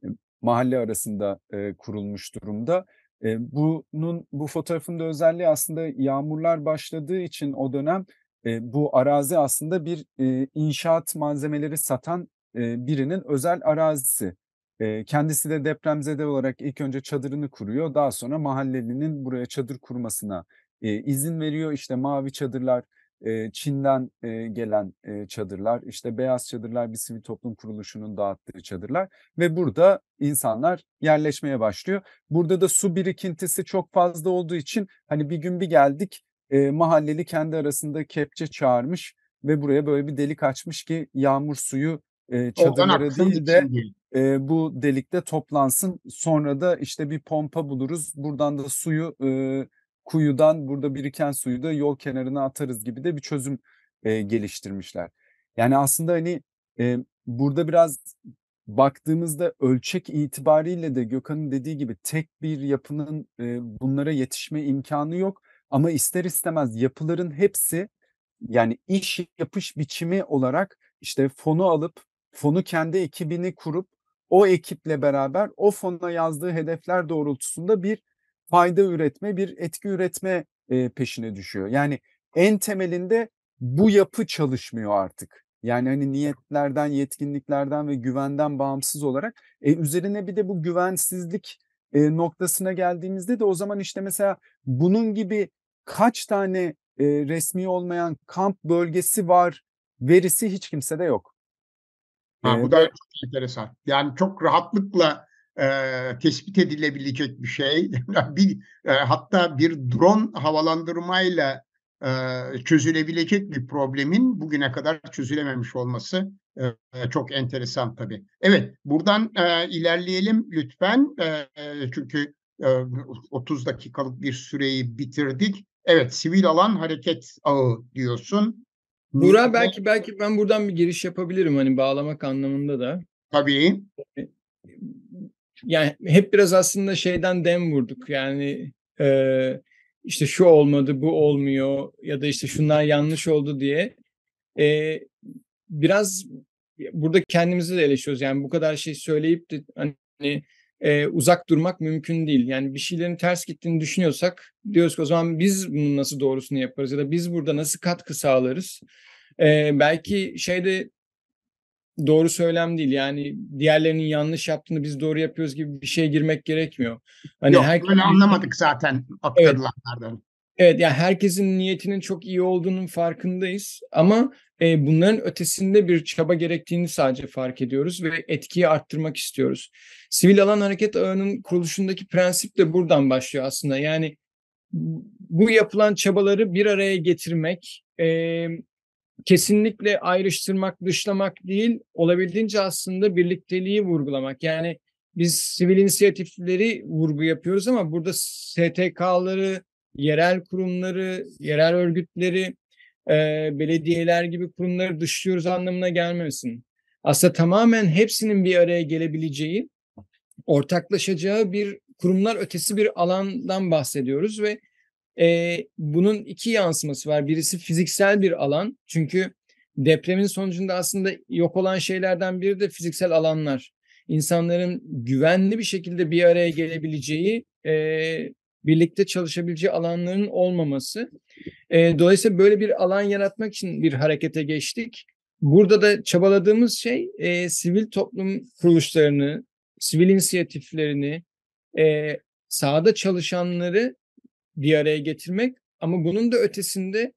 e, mahalle arasında e, kurulmuş durumda e, bunun bu fotoğrafın da özelliği aslında yağmurlar başladığı için o dönem e, bu arazi aslında bir e, inşaat malzemeleri satan e, birinin özel arazisi. E, kendisi de depremzede olarak ilk önce çadırını kuruyor. Daha sonra mahallelinin buraya çadır kurmasına e, izin veriyor. İşte mavi çadırlar, Çin'den gelen çadırlar, işte beyaz çadırlar bir sivil toplum kuruluşunun dağıttığı çadırlar ve burada insanlar yerleşmeye başlıyor. Burada da su birikintisi çok fazla olduğu için hani bir gün bir geldik mahalleli kendi arasında kepçe çağırmış ve buraya böyle bir delik açmış ki yağmur suyu çadırlara değil de e, bu delikte toplansın. Sonra da işte bir pompa buluruz. Buradan da suyu e, kuyudan burada biriken suyu da yol kenarına atarız gibi de bir çözüm e, geliştirmişler. Yani aslında hani e, burada biraz baktığımızda ölçek itibariyle de Gökhan'ın dediği gibi tek bir yapının e, bunlara yetişme imkanı yok. Ama ister istemez yapıların hepsi yani iş yapış biçimi olarak işte fonu alıp fonu kendi ekibini kurup o ekiple beraber o fona yazdığı hedefler doğrultusunda bir fayda üretme, bir etki üretme e, peşine düşüyor. Yani en temelinde bu yapı çalışmıyor artık. Yani hani niyetlerden, yetkinliklerden ve güvenden bağımsız olarak e, üzerine bir de bu güvensizlik e, noktasına geldiğimizde de o zaman işte mesela bunun gibi kaç tane e, resmi olmayan kamp bölgesi var verisi hiç kimsede yok. Ha, bu da çok enteresan. Yani çok rahatlıkla e, tespit edilebilecek bir şey. bir e, hatta bir drone havalandırmayla e, çözülebilecek bir problemin bugüne kadar çözülememiş olması e, çok enteresan tabii. Evet, buradan e, ilerleyelim lütfen. E, çünkü e, 30 dakikalık bir süreyi bitirdik. Evet, sivil alan hareket ağı diyorsun. Burak belki belki ben buradan bir giriş yapabilirim hani bağlamak anlamında da. Tabii yani hep biraz aslında şeyden dem vurduk. Yani e, işte şu olmadı, bu olmuyor ya da işte şunlar yanlış oldu diye. E, biraz burada kendimizi de eleştiriyoruz. Yani bu kadar şey söyleyip de hani e, uzak durmak mümkün değil. Yani bir şeylerin ters gittiğini düşünüyorsak diyoruz ki o zaman biz bunun nasıl doğrusunu yaparız ya da biz burada nasıl katkı sağlarız? E, belki şeyde doğru söylem değil. Yani diğerlerinin yanlış yaptığını biz doğru yapıyoruz gibi bir şey girmek gerekmiyor. Hani Yok herkes... böyle anlamadık zaten aktarılanlardan. Evet. Evet yani herkesin niyetinin çok iyi olduğunun farkındayız ama e, bunların ötesinde bir çaba gerektiğini sadece fark ediyoruz ve etkiyi arttırmak istiyoruz. Sivil alan hareket ağının kuruluşundaki prensip de buradan başlıyor aslında. Yani bu yapılan çabaları bir araya getirmek, e, kesinlikle ayrıştırmak, dışlamak değil, olabildiğince aslında birlikteliği vurgulamak. Yani biz sivil inisiyatifleri vurgu yapıyoruz ama burada STK'ları, yerel kurumları, yerel örgütleri, e, belediyeler gibi kurumları dışlıyoruz anlamına gelmesin. Aslında tamamen hepsinin bir araya gelebileceği, ortaklaşacağı bir kurumlar ötesi bir alandan bahsediyoruz ve e, bunun iki yansıması var. Birisi fiziksel bir alan. Çünkü depremin sonucunda aslında yok olan şeylerden biri de fiziksel alanlar. İnsanların güvenli bir şekilde bir araya gelebileceği, e, birlikte çalışabileceği alanların olmaması. E, dolayısıyla böyle bir alan yaratmak için bir harekete geçtik. Burada da çabaladığımız şey e, sivil toplum kuruluşlarını, sivil inisiyatiflerini, e, sahada çalışanları bir araya getirmek ama bunun da ötesinde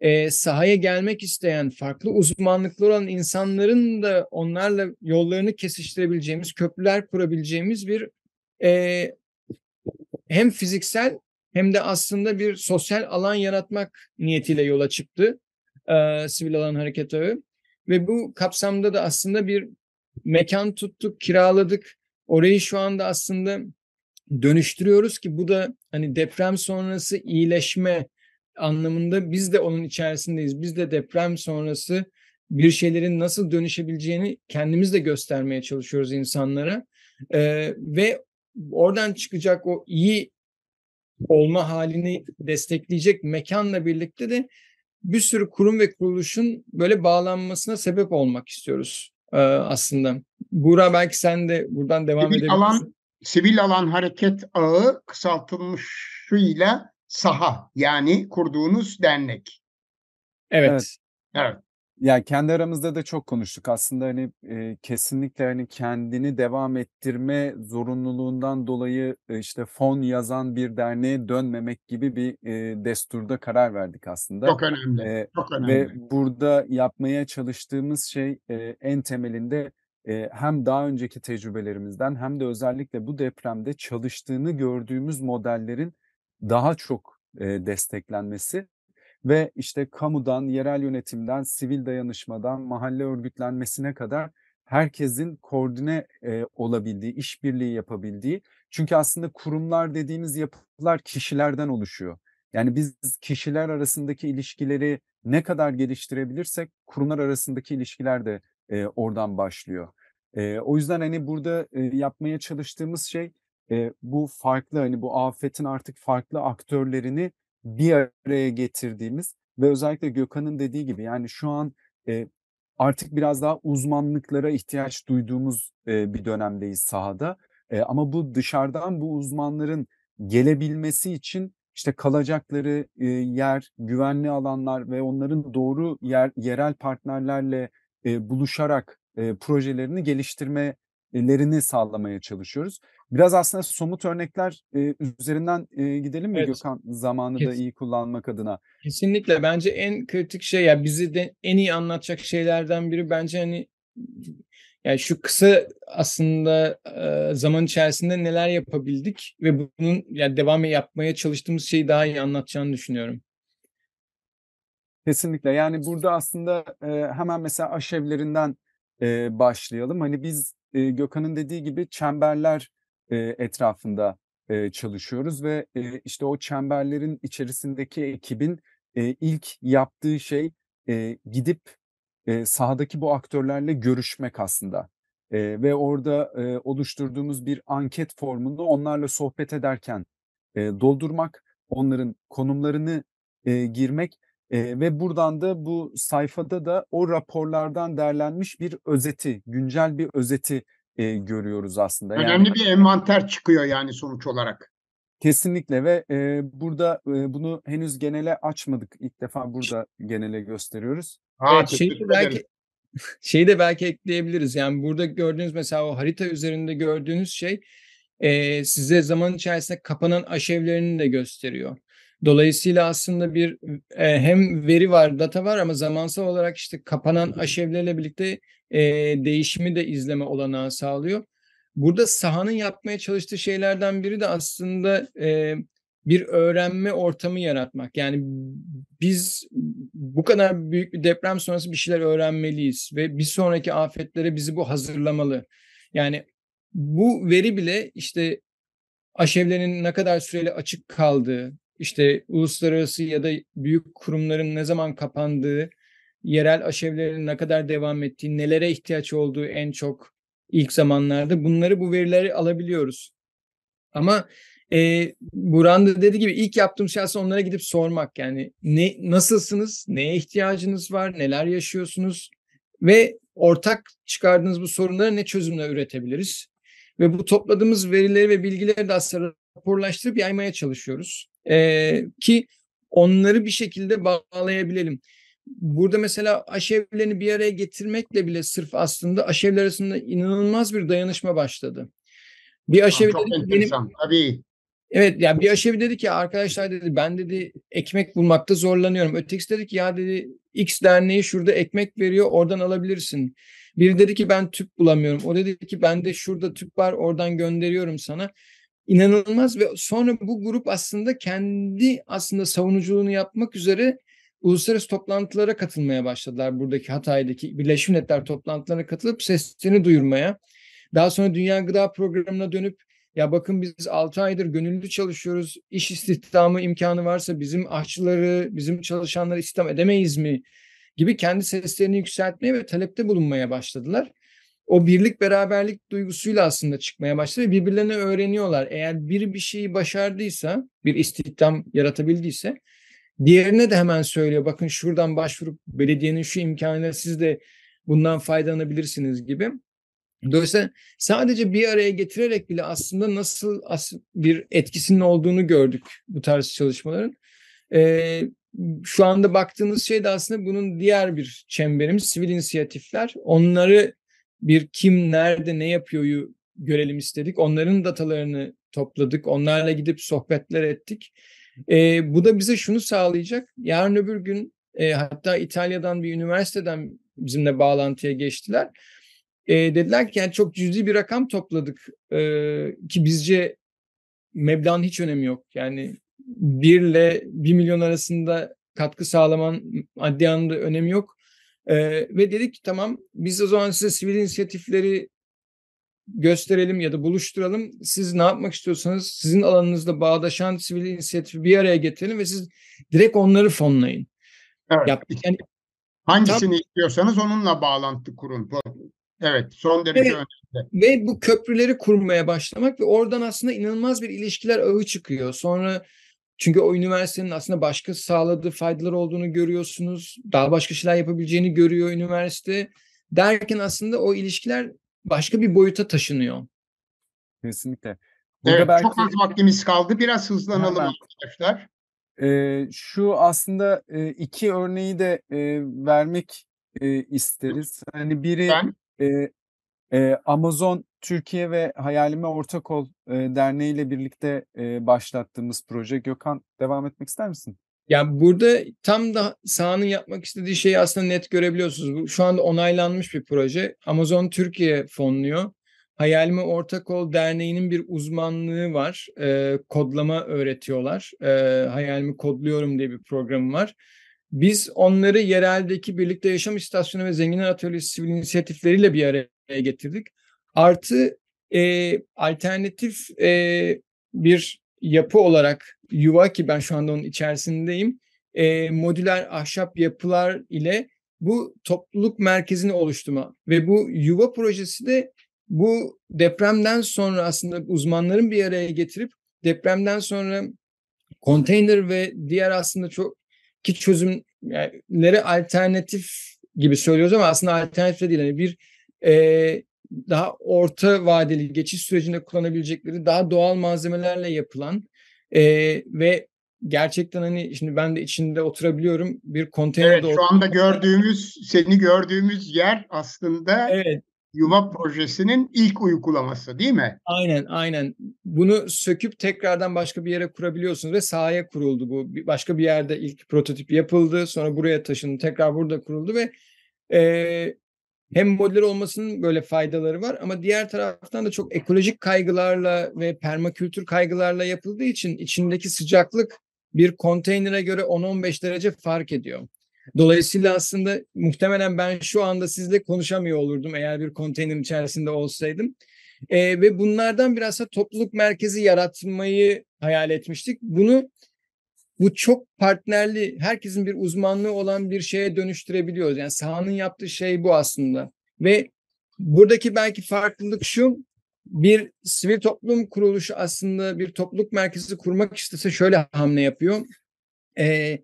e, sahaya gelmek isteyen, farklı uzmanlıkları olan insanların da onlarla yollarını kesiştirebileceğimiz, köprüler kurabileceğimiz bir e, hem fiziksel hem de aslında bir sosyal alan yaratmak niyetiyle yola çıktı e, Sivil Alan Hareket Ağı. Ve bu kapsamda da aslında bir mekan tuttuk, kiraladık. Orayı şu anda aslında dönüştürüyoruz ki bu da hani deprem sonrası iyileşme anlamında biz de onun içerisindeyiz. Biz de deprem sonrası bir şeylerin nasıl dönüşebileceğini kendimiz de göstermeye çalışıyoruz insanlara. Ee, ve oradan çıkacak o iyi olma halini destekleyecek mekanla birlikte de bir sürü kurum ve kuruluşun böyle bağlanmasına sebep olmak istiyoruz e, aslında. Buğra belki sen de buradan devam edebilirsin. Alan, sivil alan hareket ağı kısaltılmışıyla saha yani kurduğunuz dernek. Evet. Evet. Evet. Yani kendi aramızda da çok konuştuk. Aslında hani e, kesinlikle hani kendini devam ettirme zorunluluğundan dolayı e, işte fon yazan bir derneğe dönmemek gibi bir e, desturda karar verdik aslında. Çok önemli. E, Çok ve önemli. burada yapmaya çalıştığımız şey e, en temelinde hem daha önceki tecrübelerimizden hem de özellikle bu depremde çalıştığını gördüğümüz modellerin daha çok desteklenmesi ve işte kamudan, yerel yönetimden, sivil dayanışmadan, mahalle örgütlenmesine kadar herkesin koordine olabildiği, işbirliği yapabildiği. Çünkü aslında kurumlar dediğimiz yapılar kişilerden oluşuyor. Yani biz kişiler arasındaki ilişkileri ne kadar geliştirebilirsek kurumlar arasındaki ilişkiler de e, oradan başlıyor. E, o yüzden hani burada e, yapmaya çalıştığımız şey e, bu farklı hani bu afetin artık farklı aktörlerini bir araya getirdiğimiz ve özellikle Gökhan'ın dediği gibi yani şu an e, artık biraz daha uzmanlıklara ihtiyaç duyduğumuz e, bir dönemdeyiz sahada. E, ama bu dışarıdan bu uzmanların gelebilmesi için işte kalacakları e, yer, güvenli alanlar ve onların doğru yer, yerel partnerlerle e, buluşarak e, projelerini geliştirmelerini sağlamaya çalışıyoruz. Biraz aslında somut örnekler e, üzerinden e, gidelim mi Evet. Gökhan zamanı da Kes- iyi kullanmak adına? Kesinlikle bence en kritik şey ya bizi de en iyi anlatacak şeylerden biri bence hani yani şu kısa aslında e, zaman içerisinde neler yapabildik ve bunun yani devam yapmaya çalıştığımız şeyi daha iyi anlatacağını düşünüyorum. Kesinlikle. Yani burada aslında e, hemen mesela aşevlerinden e, başlayalım. Hani biz e, Gökhan'ın dediği gibi çemberler e, etrafında e, çalışıyoruz ve e, işte o çemberlerin içerisindeki ekibin e, ilk yaptığı şey e, gidip e, sahadaki bu aktörlerle görüşmek aslında. E, ve orada e, oluşturduğumuz bir anket formunu onlarla sohbet ederken e, doldurmak, onların konumlarını e, girmek e, ve buradan da bu sayfada da o raporlardan derlenmiş bir özeti, güncel bir özeti e, görüyoruz aslında. Yani Önemli bir envanter çıkıyor yani sonuç olarak. kesinlikle ve e, burada e, bunu henüz genele açmadık. İlk defa burada genele gösteriyoruz. Ha, Evet, şeyi de belki şeyi de belki ekleyebiliriz. Yani burada gördüğünüz mesela o harita üzerinde gördüğünüz şey e, size zaman içerisinde kapanan aşevlerini de gösteriyor. Dolayısıyla aslında bir e, hem veri var, data var ama zamansal olarak işte kapanan aşevlerle birlikte e, değişimi de izleme olanağı sağlıyor. Burada sahanın yapmaya çalıştığı şeylerden biri de aslında e, bir öğrenme ortamı yaratmak. Yani biz bu kadar büyük bir deprem sonrası bir şeyler öğrenmeliyiz ve bir sonraki afetlere bizi bu hazırlamalı. Yani bu veri bile işte aşevlerin ne kadar süreli açık kaldığı, işte uluslararası ya da büyük kurumların ne zaman kapandığı, yerel aşevlerin ne kadar devam ettiği, nelere ihtiyaç olduğu en çok ilk zamanlarda bunları bu verileri alabiliyoruz. Ama e, Buran da dediği gibi ilk yaptığım şey aslında onlara gidip sormak. Yani ne nasılsınız, neye ihtiyacınız var, neler yaşıyorsunuz ve ortak çıkardığınız bu sorunlara ne çözümler üretebiliriz? Ve bu topladığımız verileri ve bilgileri de aslında raporlaştırıp yaymaya çalışıyoruz. Ee, ki onları bir şekilde bağlayabilelim. Burada mesela aşevlerini bir araya getirmekle bile sırf aslında aşevler arasında inanılmaz bir dayanışma başladı. Bir aşevi Çok dedi ki, enteresan. Tabii. Evet yani bir aşevi dedi ki arkadaşlar dedi ben dedi ekmek bulmakta zorlanıyorum. Ötekisi dedi ki ya dedi X derneği şurada ekmek veriyor oradan alabilirsin. Biri dedi ki ben tüp bulamıyorum. O dedi ki bende şurada tüp var oradan gönderiyorum sana. İnanılmaz ve sonra bu grup aslında kendi aslında savunuculuğunu yapmak üzere uluslararası toplantılara katılmaya başladılar. Buradaki Hatay'daki Birleşmiş Milletler toplantılarına katılıp seslerini duyurmaya. Daha sonra Dünya Gıda Programı'na dönüp ya bakın biz 6 aydır gönüllü çalışıyoruz. İş istihdamı imkanı varsa bizim aşçıları, bizim çalışanları istihdam edemeyiz mi? Gibi kendi seslerini yükseltmeye ve talepte bulunmaya başladılar. O birlik beraberlik duygusuyla aslında çıkmaya başladı birbirlerini öğreniyorlar. Eğer biri bir şeyi başardıysa, bir istihdam yaratabildiyse diğerine de hemen söylüyor. Bakın şuradan başvurup belediyenin şu imkanıyla siz de bundan faydalanabilirsiniz gibi. Dolayısıyla sadece bir araya getirerek bile aslında nasıl as bir etkisinin olduğunu gördük bu tarz çalışmaların. Ee, şu anda baktığınız şey de aslında bunun diğer bir çemberimiz sivil inisiyatifler. Onları bir kim nerede ne yapıyoryu görelim istedik. Onların datalarını topladık. Onlarla gidip sohbetler ettik. Ee, bu da bize şunu sağlayacak. Yarın öbür gün e, hatta İtalya'dan bir üniversiteden bizimle bağlantıya geçtiler e, dediler ki yani çok cüzi bir rakam topladık e, ki bizce meblağın hiç önemi yok. Yani 1 ile 1 milyon arasında katkı sağlaman maddi anlamda önemi yok. E, ve dedik ki tamam biz o zaman size sivil inisiyatifleri gösterelim ya da buluşturalım. Siz ne yapmak istiyorsanız sizin alanınızda bağdaşan sivil inisiyatifi bir araya getirelim ve siz direkt onları fonlayın. Evet. Yaptık. Yani Hangisini Tam- istiyorsanız onunla bağlantı kurun. Evet, son derece Evet. önemli. Ve bu köprüleri kurmaya başlamak ve oradan aslında inanılmaz bir ilişkiler ağı çıkıyor. Sonra çünkü o üniversitenin aslında başka sağladığı faydalar olduğunu görüyorsunuz. Daha başka şeyler yapabileceğini görüyor üniversite. Derken aslında o ilişkiler başka bir boyuta taşınıyor. Kesinlikle. Burada Evet, belki çok az vaktimiz kaldı. Biraz hızlanalım Hemen. arkadaşlar. e, şu aslında e, iki örneği de e, vermek e, isteriz. Hani biri Ben e, e, Amazon Türkiye ve Hayalime Ortak Ol e, Derneği ile birlikte e, başlattığımız proje. Gökhan devam etmek ister misin? Yani burada tam da sahanın yapmak istediği şeyi aslında net görebiliyorsunuz. Şu anda onaylanmış bir proje. Amazon Türkiye fonluyor. Hayalime Ortak Ol Derneği'nin bir uzmanlığı var. Ee, kodlama öğretiyorlar. Ee, Hayalimi Kodluyorum diye bir programı var. Biz onları yereldeki Birlikte Yaşam İstasyonu ve Zenginler Atölyesi sivil inisiyatifleriyle bir araya getirdik. Artı e, alternatif e, bir yapı olarak yuva ki ben şu anda onun içerisindeyim. E, modüler ahşap yapılar ile bu topluluk merkezini oluşturma ve bu yuva projesi de bu depremden sonra aslında uzmanların bir araya getirip depremden sonra konteyner ve diğer aslında çok ki çözümlere alternatif gibi söylüyoruz ama aslında alternatif de değil. Yani bir e, daha orta vadeli geçiş sürecinde kullanabilecekleri daha doğal malzemelerle yapılan e, ve gerçekten hani şimdi ben de içinde oturabiliyorum bir konteynerde evet, şu anda gördüğümüz, seni gördüğümüz yer aslında Evet, Yuva projesinin ilk uygulaması değil mi? aynen aynen. Bunu söküp tekrardan başka bir yere kurabiliyorsunuz ve sahaya kuruldu bu. Başka bir yerde ilk prototip yapıldı, sonra buraya taşındı, tekrar burada kuruldu ve e, hem modüler olmasının böyle faydaları var ama diğer taraftan da çok ekolojik kaygılarla ve permakültür kaygılarla yapıldığı için içindeki sıcaklık bir konteynere göre 10-15 derece fark ediyor. Dolayısıyla aslında muhtemelen ben şu anda sizle konuşamıyor olurdum eğer bir konteynerin içerisinde olsaydım. Ee, ve bunlardan biraz da topluluk merkezi yaratmayı hayal etmiştik. Bunu bu çok partnerli, herkesin bir uzmanlığı olan bir şeye dönüştürebiliyoruz. Yani sahanın yaptığı şey bu aslında. Ve buradaki belki farklılık şu, bir sivil toplum kuruluşu aslında bir topluluk merkezi kurmak istese şöyle hamle yapıyor. Ee,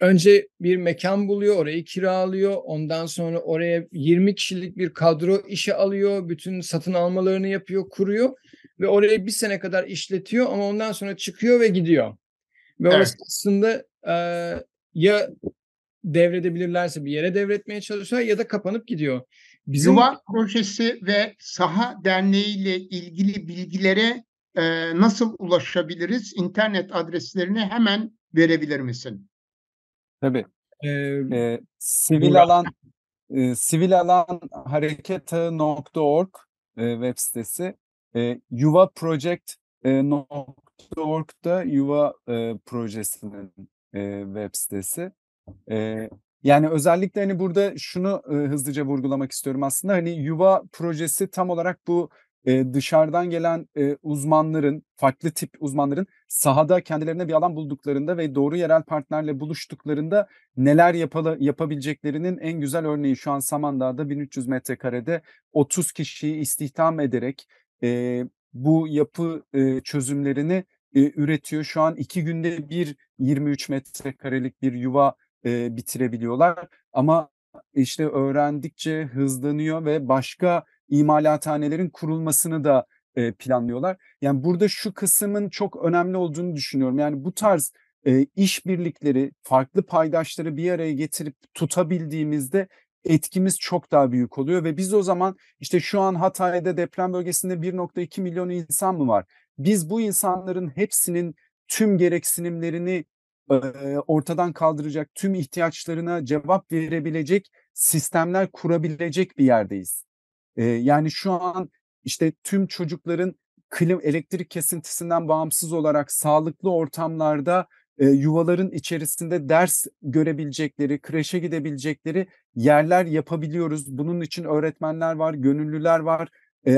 önce bir mekan buluyor, orayı kiralıyor. Ondan sonra oraya 20 kişilik bir kadro işe alıyor. Bütün satın almalarını yapıyor, kuruyor. Ve orayı bir sene kadar işletiyor ama ondan sonra çıkıyor ve gidiyor. Ve Evet. orası aslında e, ya devredebilirlerse bir yere devretmeye çalışıyor ya da kapanıp gidiyor. Bizim Yuva projesi ve Saha Derneği ile ilgili bilgilere e, nasıl ulaşabiliriz? İnternet adreslerini hemen verebilir misin? Tabii. e, E, sivil Burak. alan e, sivil alan hareketağı.org e, web sitesi. E, yuva project e, .org'da yuva e, projesinin e, web sitesi. E, yani özellikle hani burada şunu e, hızlıca vurgulamak istiyorum aslında hani yuva projesi tam olarak bu e, dışarıdan gelen e, uzmanların farklı tip uzmanların sahada kendilerine bir alan bulduklarında ve doğru yerel partnerle buluştuklarında neler yapalı, yapabileceklerinin en güzel örneği şu an Samandağ'da 1300 metrekarede 30 kişiyi istihdam ederek e, bu yapı e, çözümlerini e, üretiyor. Şu an iki günde bir 23 metrekarelik bir yuva e, bitirebiliyorlar. Ama işte öğrendikçe hızlanıyor ve başka imalathanelerin kurulmasını da e, planlıyorlar. Yani burada şu kısmın çok önemli olduğunu düşünüyorum. Yani bu tarz e, işbirlikleri, farklı paydaşları bir araya getirip tutabildiğimizde etkimiz çok daha büyük oluyor ve biz o zaman işte şu an Hatay'da deprem bölgesinde 1.2 milyon insan mı var? Biz bu insanların hepsinin tüm gereksinimlerini ortadan kaldıracak, tüm ihtiyaçlarına cevap verebilecek sistemler kurabilecek bir yerdeyiz. Yani şu an işte tüm çocukların klim elektrik kesintisinden bağımsız olarak sağlıklı ortamlarda yuvaların içerisinde ders görebilecekleri, kreşe gidebilecekleri yerler yapabiliyoruz. Bunun için öğretmenler var, gönüllüler var,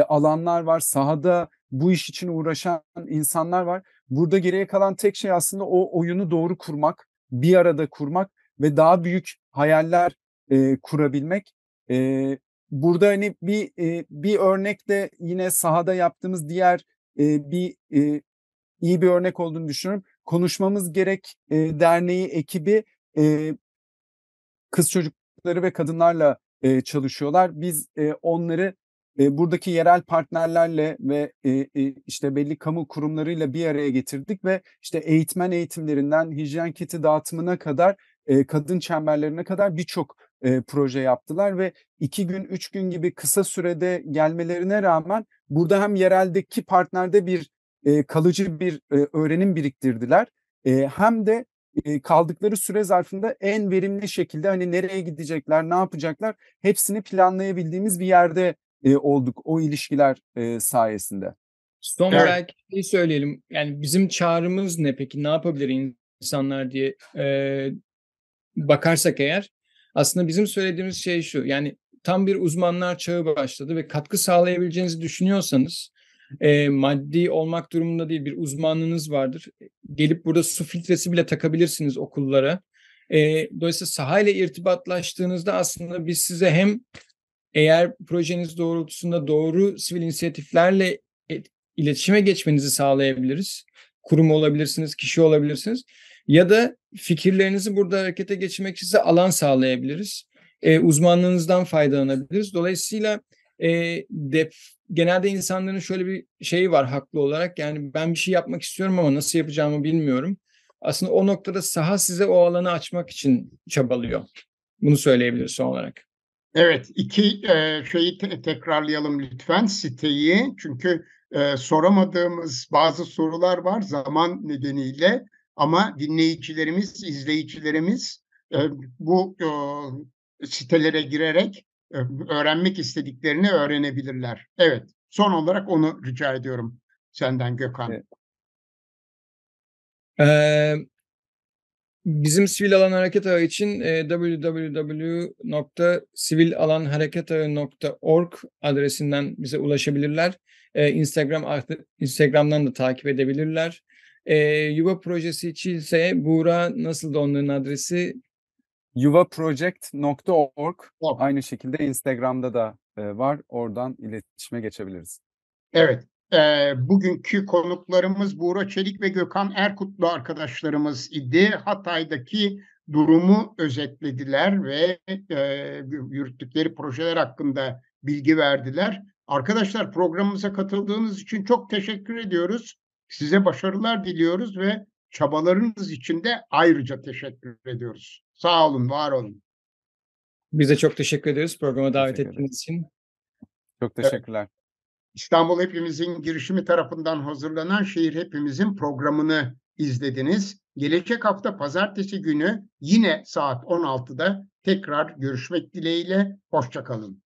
alanlar var, sahada bu iş için uğraşan insanlar var. Burada geriye kalan tek şey aslında o oyunu doğru kurmak, bir arada kurmak ve daha büyük hayaller e, kurabilmek. E, burada hani bir e, bir örnekle yine sahada yaptığımız diğer e, bir e, iyi bir örnek olduğunu düşünüyorum. Konuşmamız gerek e, derneği ekibi e, kız çocukları ve kadınlarla e, çalışıyorlar. Biz e, onları e, buradaki yerel partnerlerle ve e, e, işte belli kamu kurumlarıyla bir araya getirdik ve işte eğitmen eğitimlerinden hijyen kiti dağıtımına kadar e, kadın çemberlerine kadar birçok e, proje yaptılar ve iki gün üç gün gibi kısa sürede gelmelerine rağmen burada hem yereldeki partnerde bir e, kalıcı bir e, öğrenim biriktirdiler e, hem de e, kaldıkları süre zarfında en verimli şekilde hani nereye gidecekler, ne yapacaklar hepsini planlayabildiğimiz bir yerde e, olduk o ilişkiler e, sayesinde. Son Evet. belki şey söyleyelim. Yani bizim çağrımız ne peki? Ne yapabilir insanlar diye e, bakarsak eğer aslında bizim söylediğimiz şey şu. Yani tam bir uzmanlar çağı başladı ve katkı sağlayabileceğinizi düşünüyorsanız e, maddi olmak durumunda değil bir uzmanlığınız vardır. Gelip burada su filtresi bile takabilirsiniz okullara. E, dolayısıyla sahayla irtibatlaştığınızda aslında biz size hem eğer projeniz doğrultusunda doğru sivil inisiyatiflerle et- iletişime geçmenizi sağlayabiliriz. Kurum olabilirsiniz, kişi olabilirsiniz. Ya da fikirlerinizi burada harekete geçirmek için size alan sağlayabiliriz. E, uzmanlığınızdan faydalanabiliriz. Dolayısıyla e, dep, genelde insanların şöyle bir şeyi var haklı olarak. Yani ben bir şey yapmak istiyorum ama nasıl yapacağımı bilmiyorum. Aslında o noktada saha size o alanı açmak için çabalıyor. Bunu söyleyebiliriz son olarak. Evet, iki e, şeyi te- tekrarlayalım lütfen siteyi. Çünkü e, soramadığımız bazı sorular var zaman nedeniyle ama dinleyicilerimiz, izleyicilerimiz e, bu e, sitelere girerek öğrenmek istediklerini öğrenebilirler. Evet, son olarak onu rica ediyorum senden Gökhan. Evet. Ee, bizim sivil alan hareket ağı için e, www.sivilalanhareketağı.org adresinden bize ulaşabilirler. E, Instagram Instagram'dan da takip edebilirler. E, Yuva projesi için ise Buğra nasıl da onların adresi? yuvaproject.org Org. aynı şekilde Instagram'da da e, var. Oradan iletişime geçebiliriz. Evet. e, bugünkü konuklarımız Buğra Çelik ve Gökhan Erkutlu arkadaşlarımız idi. Hatay'daki durumu özetlediler ve e, yürüttükleri projeler hakkında bilgi verdiler. Arkadaşlar programımıza katıldığınız için çok teşekkür ediyoruz. Size başarılar diliyoruz ve çabalarınız için de ayrıca teşekkür ediyoruz. Sağ olun, var olun. Biz de çok teşekkür ederiz programa davet Teşekkür ettiğiniz için. Çok teşekkürler. İstanbul Hepimizin girişimi tarafından hazırlanan Şehir Hepimizin programını izlediniz. Gelecek hafta pazartesi günü yine saat 16'da tekrar görüşmek dileğiyle. Hoşçakalın.